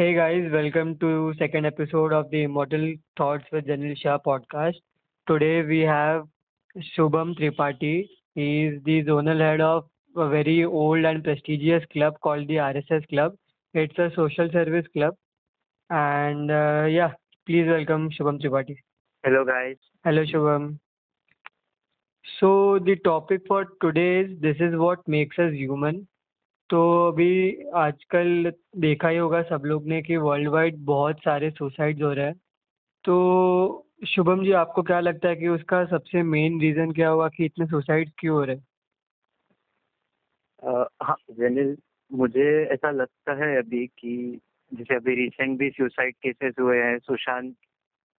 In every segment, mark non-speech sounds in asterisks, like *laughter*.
Hey guys, welcome to second episode of the Immortal Thoughts with Janil Shah podcast. Today we have Shubham Tripathi. He is the zonal head of a very old and prestigious club called the RSS Club. It's a social service club. And uh, yeah, please welcome Shubham Tripathi. Hello guys. Hello Shubham. So the topic for today is this is what makes us human. तो अभी आजकल देखा ही होगा सब लोग ने कि world wide बहुत सारे सुसाइड्स हो रहे हैं। तो शुभम जी आपको क्या लगता है कि उसका सबसे मेन रीज़न क्या हुआ कि इतने सुसाइड्स क्यों हो रहे हैं? हाँ जेनिल मुझे ऐसा लगता है अभी कि जैसे अभी रिसेंट भी सुसाइड केसेस हुए हैं सुशांत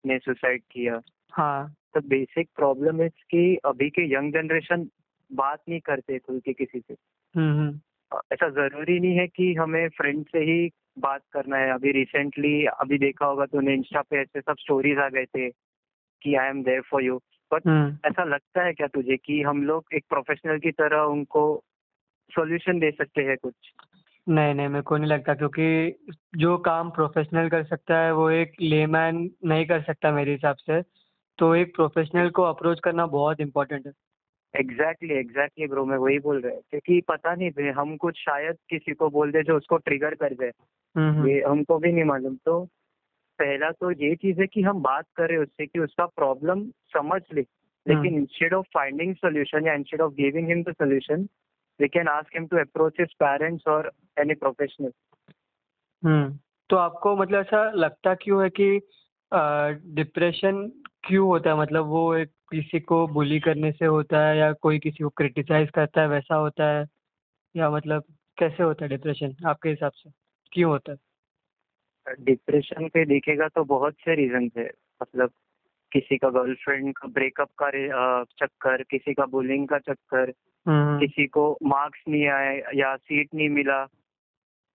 ने सुसाइड किया। हाँ। तो बेसिक प्रॉब्लम है कि अभी के यंग जनरेशन बात नहीं करते खुल के किसी से। हम्म हम्म। ऐसा ज़रूरी नहीं है कि हमें फ्रेंड से ही बात करना है। अभी रिसेंटली अभी देखा होगा तूने इंस्टा पे ऐसे सब स्टोरीज आ गए थे कि I am there for you but ऐसा लगता है क्या तुझे कि हम लोग एक प्रोफेशनल की तरह उनको सॉल्यूशन दे सकते हैं कुछ? नहीं नहीं मेरे को नहीं लगता क्योंकि जो काम प्रोफेशनल कर सकता है वो एक लेमैन नहीं कर सकता मेरे हिसाब से। तो एक प्रोफेशनल को अप्रोच करना बहुत इम्पोर्टेंट है। एग्जैक्टली एग्जैक्टली ब्रो मैं वही बोल रहा है। क्योंकि पता नहीं थे हम कुछ शायद किसी को बोल दे जो उसको ट्रिगर कर दे। ये हमको भी नहीं मालूम। तो पहला तो ये चीज़ है कि हम बात करें उससे कि उसका प्रॉब्लम समझ ले। लेकिन इंस्टेड ऑफ़ फाइंडिंग सोल्यूशन या instead of giving him the solution we can ask him to approach his parents और एनी प्रोफेशनल तो आपको मतलब ऐसा लगता क्यों है कि डिप्रेशन क्यों होता है? मतलब वो एक किसी को बुली करने से होता है या कोई किसी को क्रिटिसाइज करता है वैसा होता है? या मतलब कैसे होता है डिप्रेशन आपके हिसाब से? क्यों होता है? डिप्रेशन पे देखेगा तो बहुत से रीजन है। मतलब किसी का गर्लफ्रेंड का ब्रेकअप का चक्कर किसी का बुलिंग का चक्कर हम्म। किसी को मार्क्स नहीं आए या सीट नहीं मिला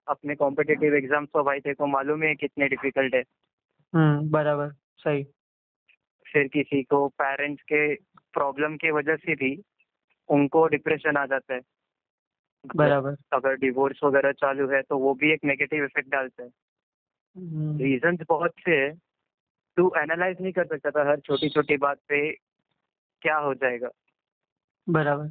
अपने कॉम्पिटेटिव एग्ज़ाम्स तो भाई तेरे को मालूम है कितने डिफ़िकल्ट है। हम्म बराबर सही। फिर किसी को पेरेंट्स के प्रॉब्लम के वजह से भी उनको डिप्रेशन आ जाता है। बराबर। अगर डिवोर्स वगैरह चालू है तो वो भी एक नेगेटिव इफ़ेक्ट डालता है। हम्म, रीजंस बहुत से है। तू एनालाइज नहीं कर सकता था हर छोटी छोटी बात पे क्या हो जाएगा। बराबर।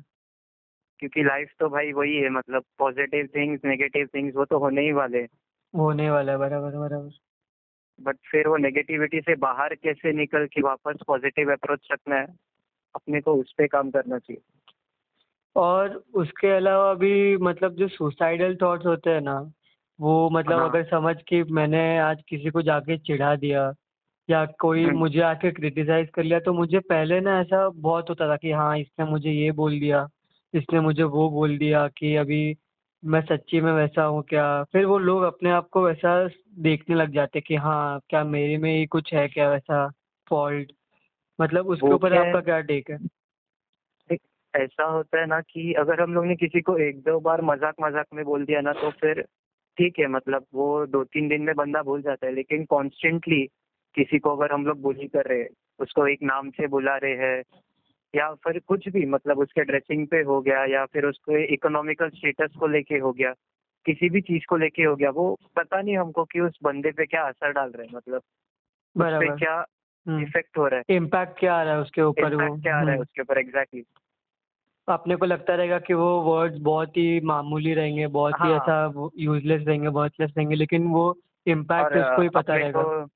क्योंकि लाइफ तो भाई वही है मतलब पॉजिटिव थिंग्स नेगेटिव थिंग्स वो तो होने ही वाले होने वाला है बराबर बराबर। बट फिर वो नेगेटिविटी से बाहर कैसे निकल के वापस पॉजिटिव अप्रोच रखना है अपने को उस पर काम करना चाहिए और उसके अलावा भी मतलब जो सुसाइडल थॉट्स होते हैं ना वो मतलब हाँ। अगर समझ के मैंने आज किसी को जाके चिढ़ा दिया या कोई हम्म। मुझे आके क्रिटिसाइज कर लिया तो मुझे पहले ना ऐसा बहुत होता था कि हाँ इसने मुझे ये बोल दिया इसने मुझे वो बोल दिया कि अभी मैं सच्ची में वैसा हूँ क्या? फिर वो लोग अपने आप को वैसा देखने लग जाते कि हाँ क्या मेरे में ही कुछ है क्या वैसा फॉल्ट मतलब उसके ऊपर आपका क्या टेक है? ऐसा होता है ना कि अगर हम लोग ने किसी को एक दो बार मज़ाक मज़ाक में बोल दिया ना तो फिर ठीक है मतलब वो दो तीन दिन में बंदा भूल जाता है लेकिन कॉन्स्टेंटली किसी को अगर हम लोग बुली कर रहे हैं उसको एक नाम से बुला रहे हैं या फिर कुछ भी मतलब उसके ड्रेसिंग पे हो गया या फिर उसके इकोनॉमिकल स्टेटस को लेके हो गया किसी भी चीज़ को लेके हो गया वो पता नहीं हमको कि उस बंदे पे क्या असर डाल रहे हैं मतलब उस पे क्या हम्म। इफ़ेक्ट हो रहा है। इम्पैक्ट क्या आ रहा है उसके ऊपर वो? क्या आ रहा है हम्म। उसके ऊपर एग्जैक्टली अपने को लगता रहेगा कि वो वर्ड्स बहुत ही मामूली रहेंगे बहुत ही हाँ। ऐसा यूजलेस रहेंगे वर्थलेस रहेंगे लेकिन वो इम्पैक्ट उसको ही पता रहेगा।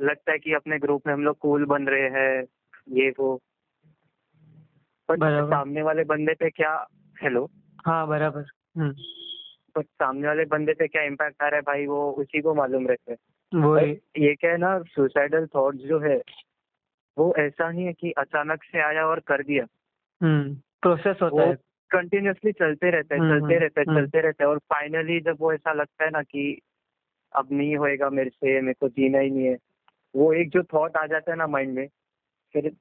लगता है कि अपने ग्रुप में हम लोग कूल बन रहे हैं ये वो। बट सामने वाले बंदे पे क्या हेलो हाँ बराबर। हम्म। बट सामने वाले बंदे पे क्या इम्पैक्ट आ रहा है भाई? वो उसी को मालूम रहता है। वो ये क्या है ना सुसाइडल थॉट्स जो है वो ऐसा नहीं है कि अचानक से आया और कर दिया। हम्म प्रोसेस होता है। कंटिन्यूसली चलते रहता है हम्म, चलते रहते है हम्म। चलते रहते हैं। और फाइनली जब वो ऐसा लगता है ना कि अब नहीं होएगा मेरे से मेरे को जीना ही नहीं है वो एक जो थॉट आ जाता है ना माइंड में फिर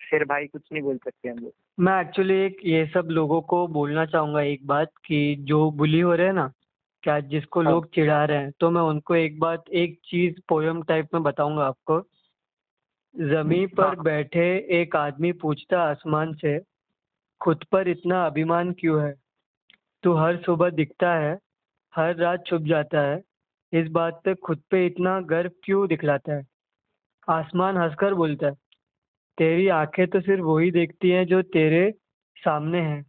फिर भाई कुछ नहीं बोल सकते हम लोग मैं एक्चुअली एक ये सब लोगों को बोलना चाहूँगा एक बात कि जो बुली हो रहे हैं ना क्या जिसको हाँ। लोग चिढ़ा रहे हैं तो मैं उनको एक बात एक चीज़ पोयम टाइप में बताऊँगा आपको ज़मीन पर हाँ। बैठे एक आदमी पूछता आसमान से खुद पर इतना अभिमान क्यों है तू हर सुबह दिखता है हर रात छुप जाता है इस बात पे खुद पे इतना गर्व क्यों दिखलाता है आसमान हंसकर बोलता है तेरी आँखें तो सिर्फ़ वही देखती हैं जो तेरे सामने है।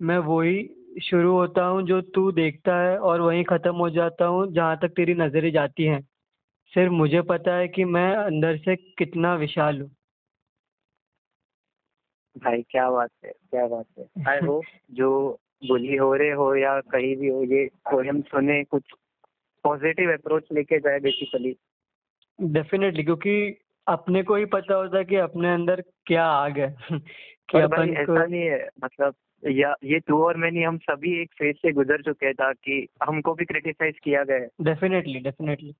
मैं वही शुरू होता हूँ जो तू देखता है और वहीं ख़त्म हो जाता हूँ जहाँ तक तेरी नज़रें जाती हैं। सिर्फ़ मुझे पता है कि मैं अंदर से कितना विशाल हूँ। भाई क्या बात है क्या बात है। *laughs* आई होप जो बुली हो रहे हो या कहीं भी हो ये पोएम सुने कुछ पॉजिटिव अप्रोच लेके जाए बेसिकली डेफिनेटली क्योंकि अपने को ही पता होता है कि अपने अंदर क्या आग है। *laughs* कि अपन ऐसा नहीं है मतलब या ये तू और मैं नहीं हम सभी एक फ़ेज़ से गुजर चुके हैं ताकि हमको भी क्रिटिसाइज किया गया है। डेफिनेटली डेफिनेटली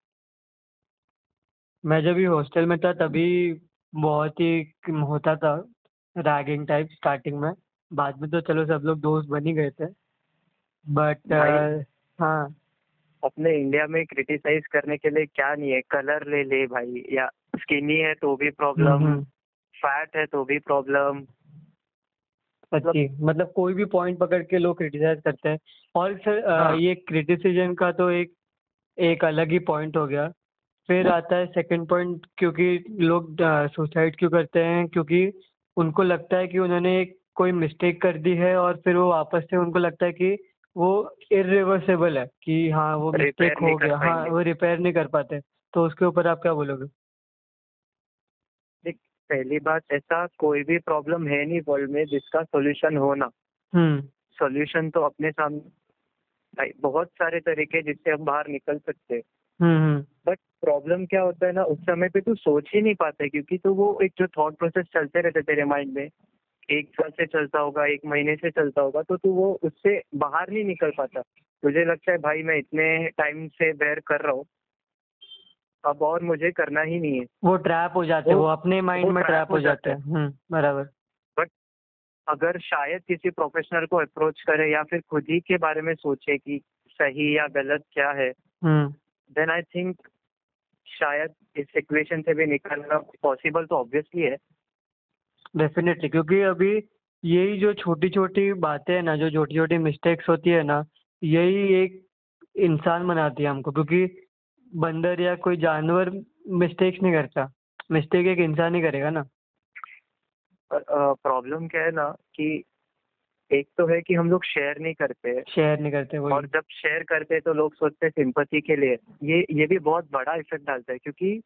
मैं जब भी हॉस्टल में था तभी बहुत ही होता था रैगिंग टाइप स्टार्टिंग में। बाद में तो चलो सब लोग दोस्त बन ही गए थे। बट भाई- हाँ। अपने इंडिया में क्रिटिसाइज करने के लिए क्या नहीं है कलर ले ले भाई या स्किनी है तो भी प्रॉब्लम हम्म, फैट है तो भी प्रॉब्लम सच्ची मतलब कोई भी पॉइंट पकड़ के लोग क्रिटिसाइज करते हैं। और सर हाँ। ये क्रिटिसिज्म का तो एक एक अलग ही पॉइंट हो गया। फिर आता है सेकंड पॉइंट क्योंकि लोग सुसाइड क्यों करते हैं? क्योंकि उनको लगता है कि उन्होंने कोई मिस्टेक कर दी है और फिर वो वापस से उनको लगता है कि वो इरिवर्सेबल है कि हाँ वो मिस्टेक हो गया। हाँ वो रिपेयर नहीं कर पाते। तो उसके ऊपर आप क्या बोलोगे? पहली बात ऐसा कोई भी प्रॉब्लम है नहीं वर्ल्ड में जिसका सोल्यूशन होना हम्म। सोल्यूशन तो अपने सामने बहुत सारे तरीके जिससे हम बाहर निकल सकते हैं। हम्म हम्म। बट प्रॉब्लम क्या होता है ना उस समय पे तू सोच ही नहीं पाता क्योंकि तो वो एक जो थॉट प्रोसेस चलते रहते तेरे माइंड में एक साल से चलता होगा एक महीने से चलता होगा तो तू वो उससे बाहर नहीं निकल पाता। तुझे लगता है भाई मैं इतने टाइम से बैर कर रहा हूँ अब और मुझे करना ही नहीं है। वो ट्रैप हो जाते हैं वो- वो अपने माइंड में ट्रैप हो जाते हैं। बराबर। बट अगर शायद किसी प्रोफेशनल को अप्रोच करे या फिर खुद ही के बारे में सोचे कि सही या गलत क्या है हम्म। देन आई थिंक शायद इस सिचुएशन से भी निकलना पॉसिबल तो ऑब्वियसली है। डेफिनेटली क्योंकि अभी यही जो छोटी छोटी बातें हैं ना जो छोटी छोटी मिस्टेक्स होती है ना यही एक इंसान बनाती है हमको क्योंकि बंदर या कोई जानवर मिस्टेक्स नहीं करता। मिस्टेक एक इंसान ही करेगा ना। प्रॉब्लम क्या है ना कि एक तो है कि हम लोग शेयर नहीं करते। शेयर नहीं करते और जब शेयर करते हैं तो लोग सोचते हैं सिंपथी के लिए। ये ये भी बहुत बड़ा इफ़ेक्ट डालता है क्योंकि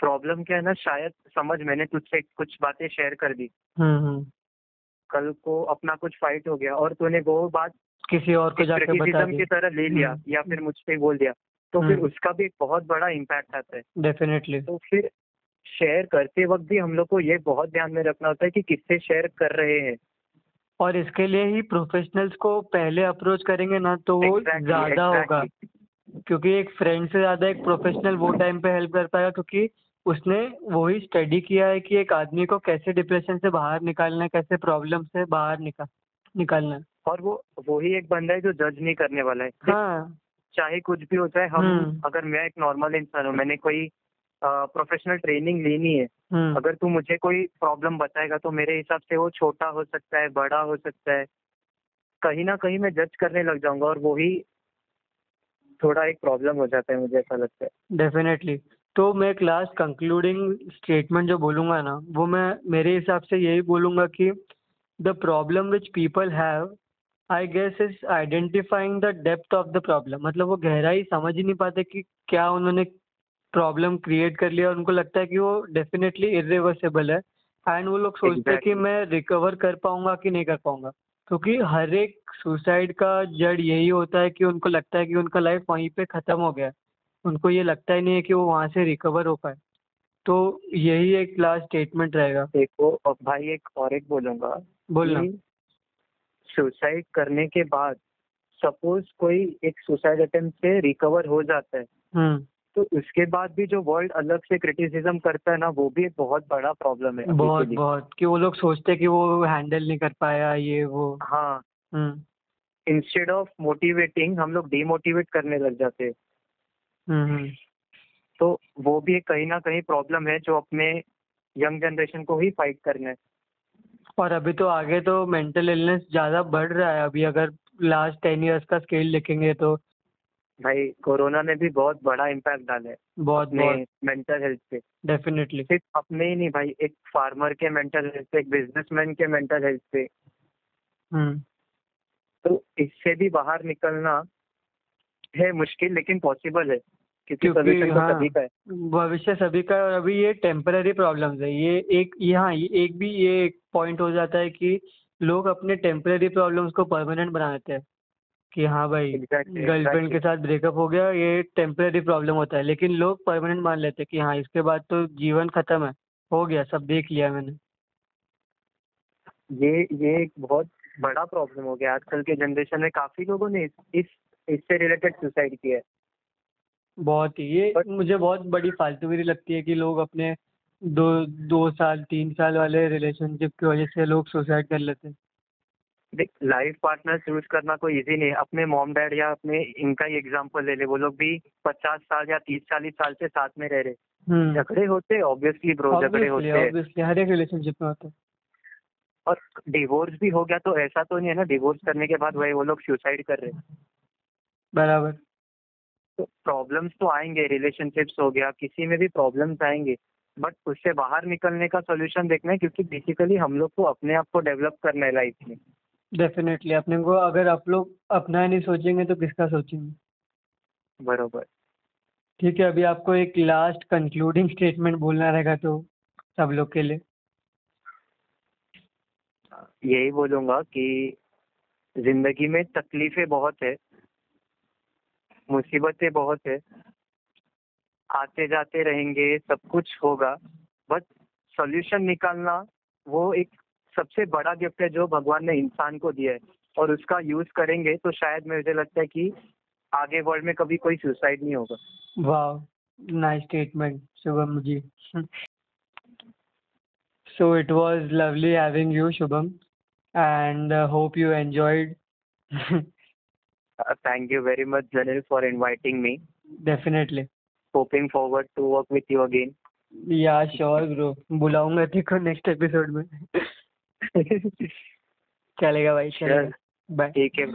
प्रॉब्लम क्या है ना शायद समझ मैंने तुझसे कुछ बातें शेयर कर दी। हम्म हम्म। कल को अपना कुछ फाइट हो गया और तूने वो बात किसी और को जाके बता की तरह ले लिया हम्म। या फिर मुझ पे बोल दिया। तो फिर हम्म। उसका भी एक बहुत बड़ा इम्पैक्ट आता है। डेफिनेटली तो फिर शेयर करते वक्त भी हम लोग को ये बहुत ध्यान में रखना होता है कि किससे शेयर कर रहे हैं। और इसके लिए ही प्रोफेशनल्स को पहले अप्रोच करेंगे ना तो वो Exactly, ज़्यादा exactly. होगा। क्योंकि एक फ्रेंड से ज़्यादा एक प्रोफेशनल वो टाइम पे हेल्प कर पाएगा क्योंकि उसने वही स्टडी किया है कि एक आदमी को कैसे डिप्रेशन से बाहर निकालना है कैसे प्रॉब्लम से बाहर निकाल निकालना है। और वो वही एक बंदा है जो जज नहीं करने वाला है। हाँ। चाहे कुछ भी हो जाए हम हम्म। अगर मैं एक नॉर्मल इंसान हूँ मैंने कोई प्रोफेशनल ट्रेनिंग लेनी है हम्म। अगर तू मुझे कोई प्रॉब्लम बताएगा तो मेरे हिसाब से वो छोटा हो सकता है बड़ा हो सकता है। कहीं ना कहीं मैं जज करने लग जाऊँगा और वही थोड़ा एक प्रॉब्लम हो जाता है मुझे ऐसा लगता है। डेफिनेटली तो मैं एक लास्ट कंक्लूडिंग स्टेटमेंट जो बोलूँगा ना वो मैं मेरे हिसाब से यही बोलूँगा कि the problem which people have I guess is identifying the depth of the problem मतलब वो गहराई समझ ही नहीं पाते कि क्या उन्होंने प्रॉब्लम क्रिएट कर लिया और उनको लगता है कि वो डेफिनेटली इरिवर्सेबल है। एंड वो लोग सोचते हैं कि मैं रिकवर कर पाऊँगा कि नहीं कर पाऊँगा। क्योंकि तो हर एक सुसाइड का जड़ यही होता है कि उनको लगता है कि उनका लाइफ वहीं पे ख़त्म हो गया है। उनको ये लगता ही नहीं है कि वो वहाँ से रिकवर हो पाए। तो यही एक लास्ट स्टेटमेंट रहेगा। देखो भाई एक और एक बोलूँगा बोलना। सुसाइड करने के बाद सपोज़ कोई एक सुसाइड अटेम्प्ट से रिकवर हो जाता है हम्म। तो उसके बाद भी जो वर्ल्ड अलग से क्रिटिसिज्म करता है ना वो भी एक बहुत बड़ा प्रॉब्लम है बहुत बहुत कि वो लोग सोचते हैं कि वो हैंडल नहीं कर पाया ये वो। हाँ। इंस्टेड ऑफ़ मोटिवेटिंग हम लोग डिमोटिवेट करने लग जाते हैं। हम्म हम्म। तो वो भी कहीं ना कहीं प्रॉब्लम है जो अपने यंग जनरेशन को ही फाइट करना है। और अभी तो आगे तो मेंटल इलनेस ज़्यादा बढ़ रहा है। अभी अगर लास्ट टेन इयर्स का स्केल देखेंगे तो। भाई कोरोना ने भी बहुत बड़ा इम्पैक्ट डाला है। बहुत बहुत। मेंटल हेल्थ पे। डेफिनेटली सिर्फ़ अपने ही नहीं भाई एक फार्मर के मेंटल हेल्थ पे एक बिजनेसमैन के मेंटल हेल्थ पे। हम्म। तो इससे भी बाहर निकलना है मुश्किल लेकिन पॉसिबल है। क्योंकि हाँ सभी का है भविष्य सभी का और अभी ये टेम्पररी प्रॉब्लम्स है। ये एक यहाँ ये एक भी ये एक पॉइंट हो जाता है कि लोग अपने टेम्पररी प्रॉब्लम्स को परमानेंट बना देते हैं। कि हाँ भाई Exactly, गर्लफ्रेंड के साथ ब्रेकअप हो गया ये टेम्पररी प्रॉब्लम होता है। लेकिन लोग परमानेंट मान लेते हैं कि हाँ इसके बाद तो जीवन खत्म है। हो गया सब देख लिया मैंने। ये ये एक बहुत बड़ा प्रॉब्लम हो गया। आजकल के जनरेशन में काफ़ी लोगों ने इस इससे रिलेटेड सुसाइड किया है। बहुत ही। ये But- मुझे बहुत बड़ी फालतूगिरी लगती है कि लोग अपने दो दो साल तीन साल वाले रिलेशनशिप की वजह से लोग सुसाइड कर लेते हैं। देख लाइफ पार्टनर चूज़ करना कोई इजी नहीं है। अपने मॉम डैड या अपने इनका ही एग्जांपल ले ले। वो लोग भी पचास साल या तीस चालीस साल से साथ में रह रहे। झगड़े होते ऑब्वियसली ब्रो झगड़े होते हैं। हर एक रिलेशनशिप में होता और डिवोर्स भी हो गया तो ऐसा तो नहीं है ना डिवोर्स करने के बाद वही वो लोग सुसाइड कर रहे हैं। बराबर। तो प्रॉब्लम्स तो आएँगे रिलेशनशिप्स हो गया किसी में भी प्रॉब्लम्स आएँगे बट उससे बाहर निकलने का सोल्यूशन देखना है क्योंकि बेसिकली हम लोग को अपने आप को डेवलप करना है लाइफ में। डेफिनेटली अपने को अगर आप लोग अपना नहीं सोचेंगे तो किसका सोचेंगे? बरोबर। ठीक है अभी आपको एक लास्ट कंक्लूडिंग स्टेटमेंट बोलना रहेगा तो सब लोग के लिए। यही बोलूँगा कि ज़िंदगी में तकलीफें बहुत है मुसीबतें बहुत है। आते जाते रहेंगे सब कुछ होगा। बट सॉल्यूशन निकालना वो एक सबसे बड़ा गिफ्ट है जो भगवान ने इंसान को दिया है। और उसका यूज़ करेंगे तो शायद मुझे लगता है कि आगे वर्ल्ड में कभी कोई सुसाइड नहीं होगा। वाह nice statement Shubham ji. It was lovely having you shubham and uh, hope you enjoyed. *laughs* thank you very much Janil for inviting me definitely hoping forward to work with you again yeah sure bro बुलाऊंगा देखो *laughs* next episode में *laughs* चलेगा भाई चलेगा bye ठीक है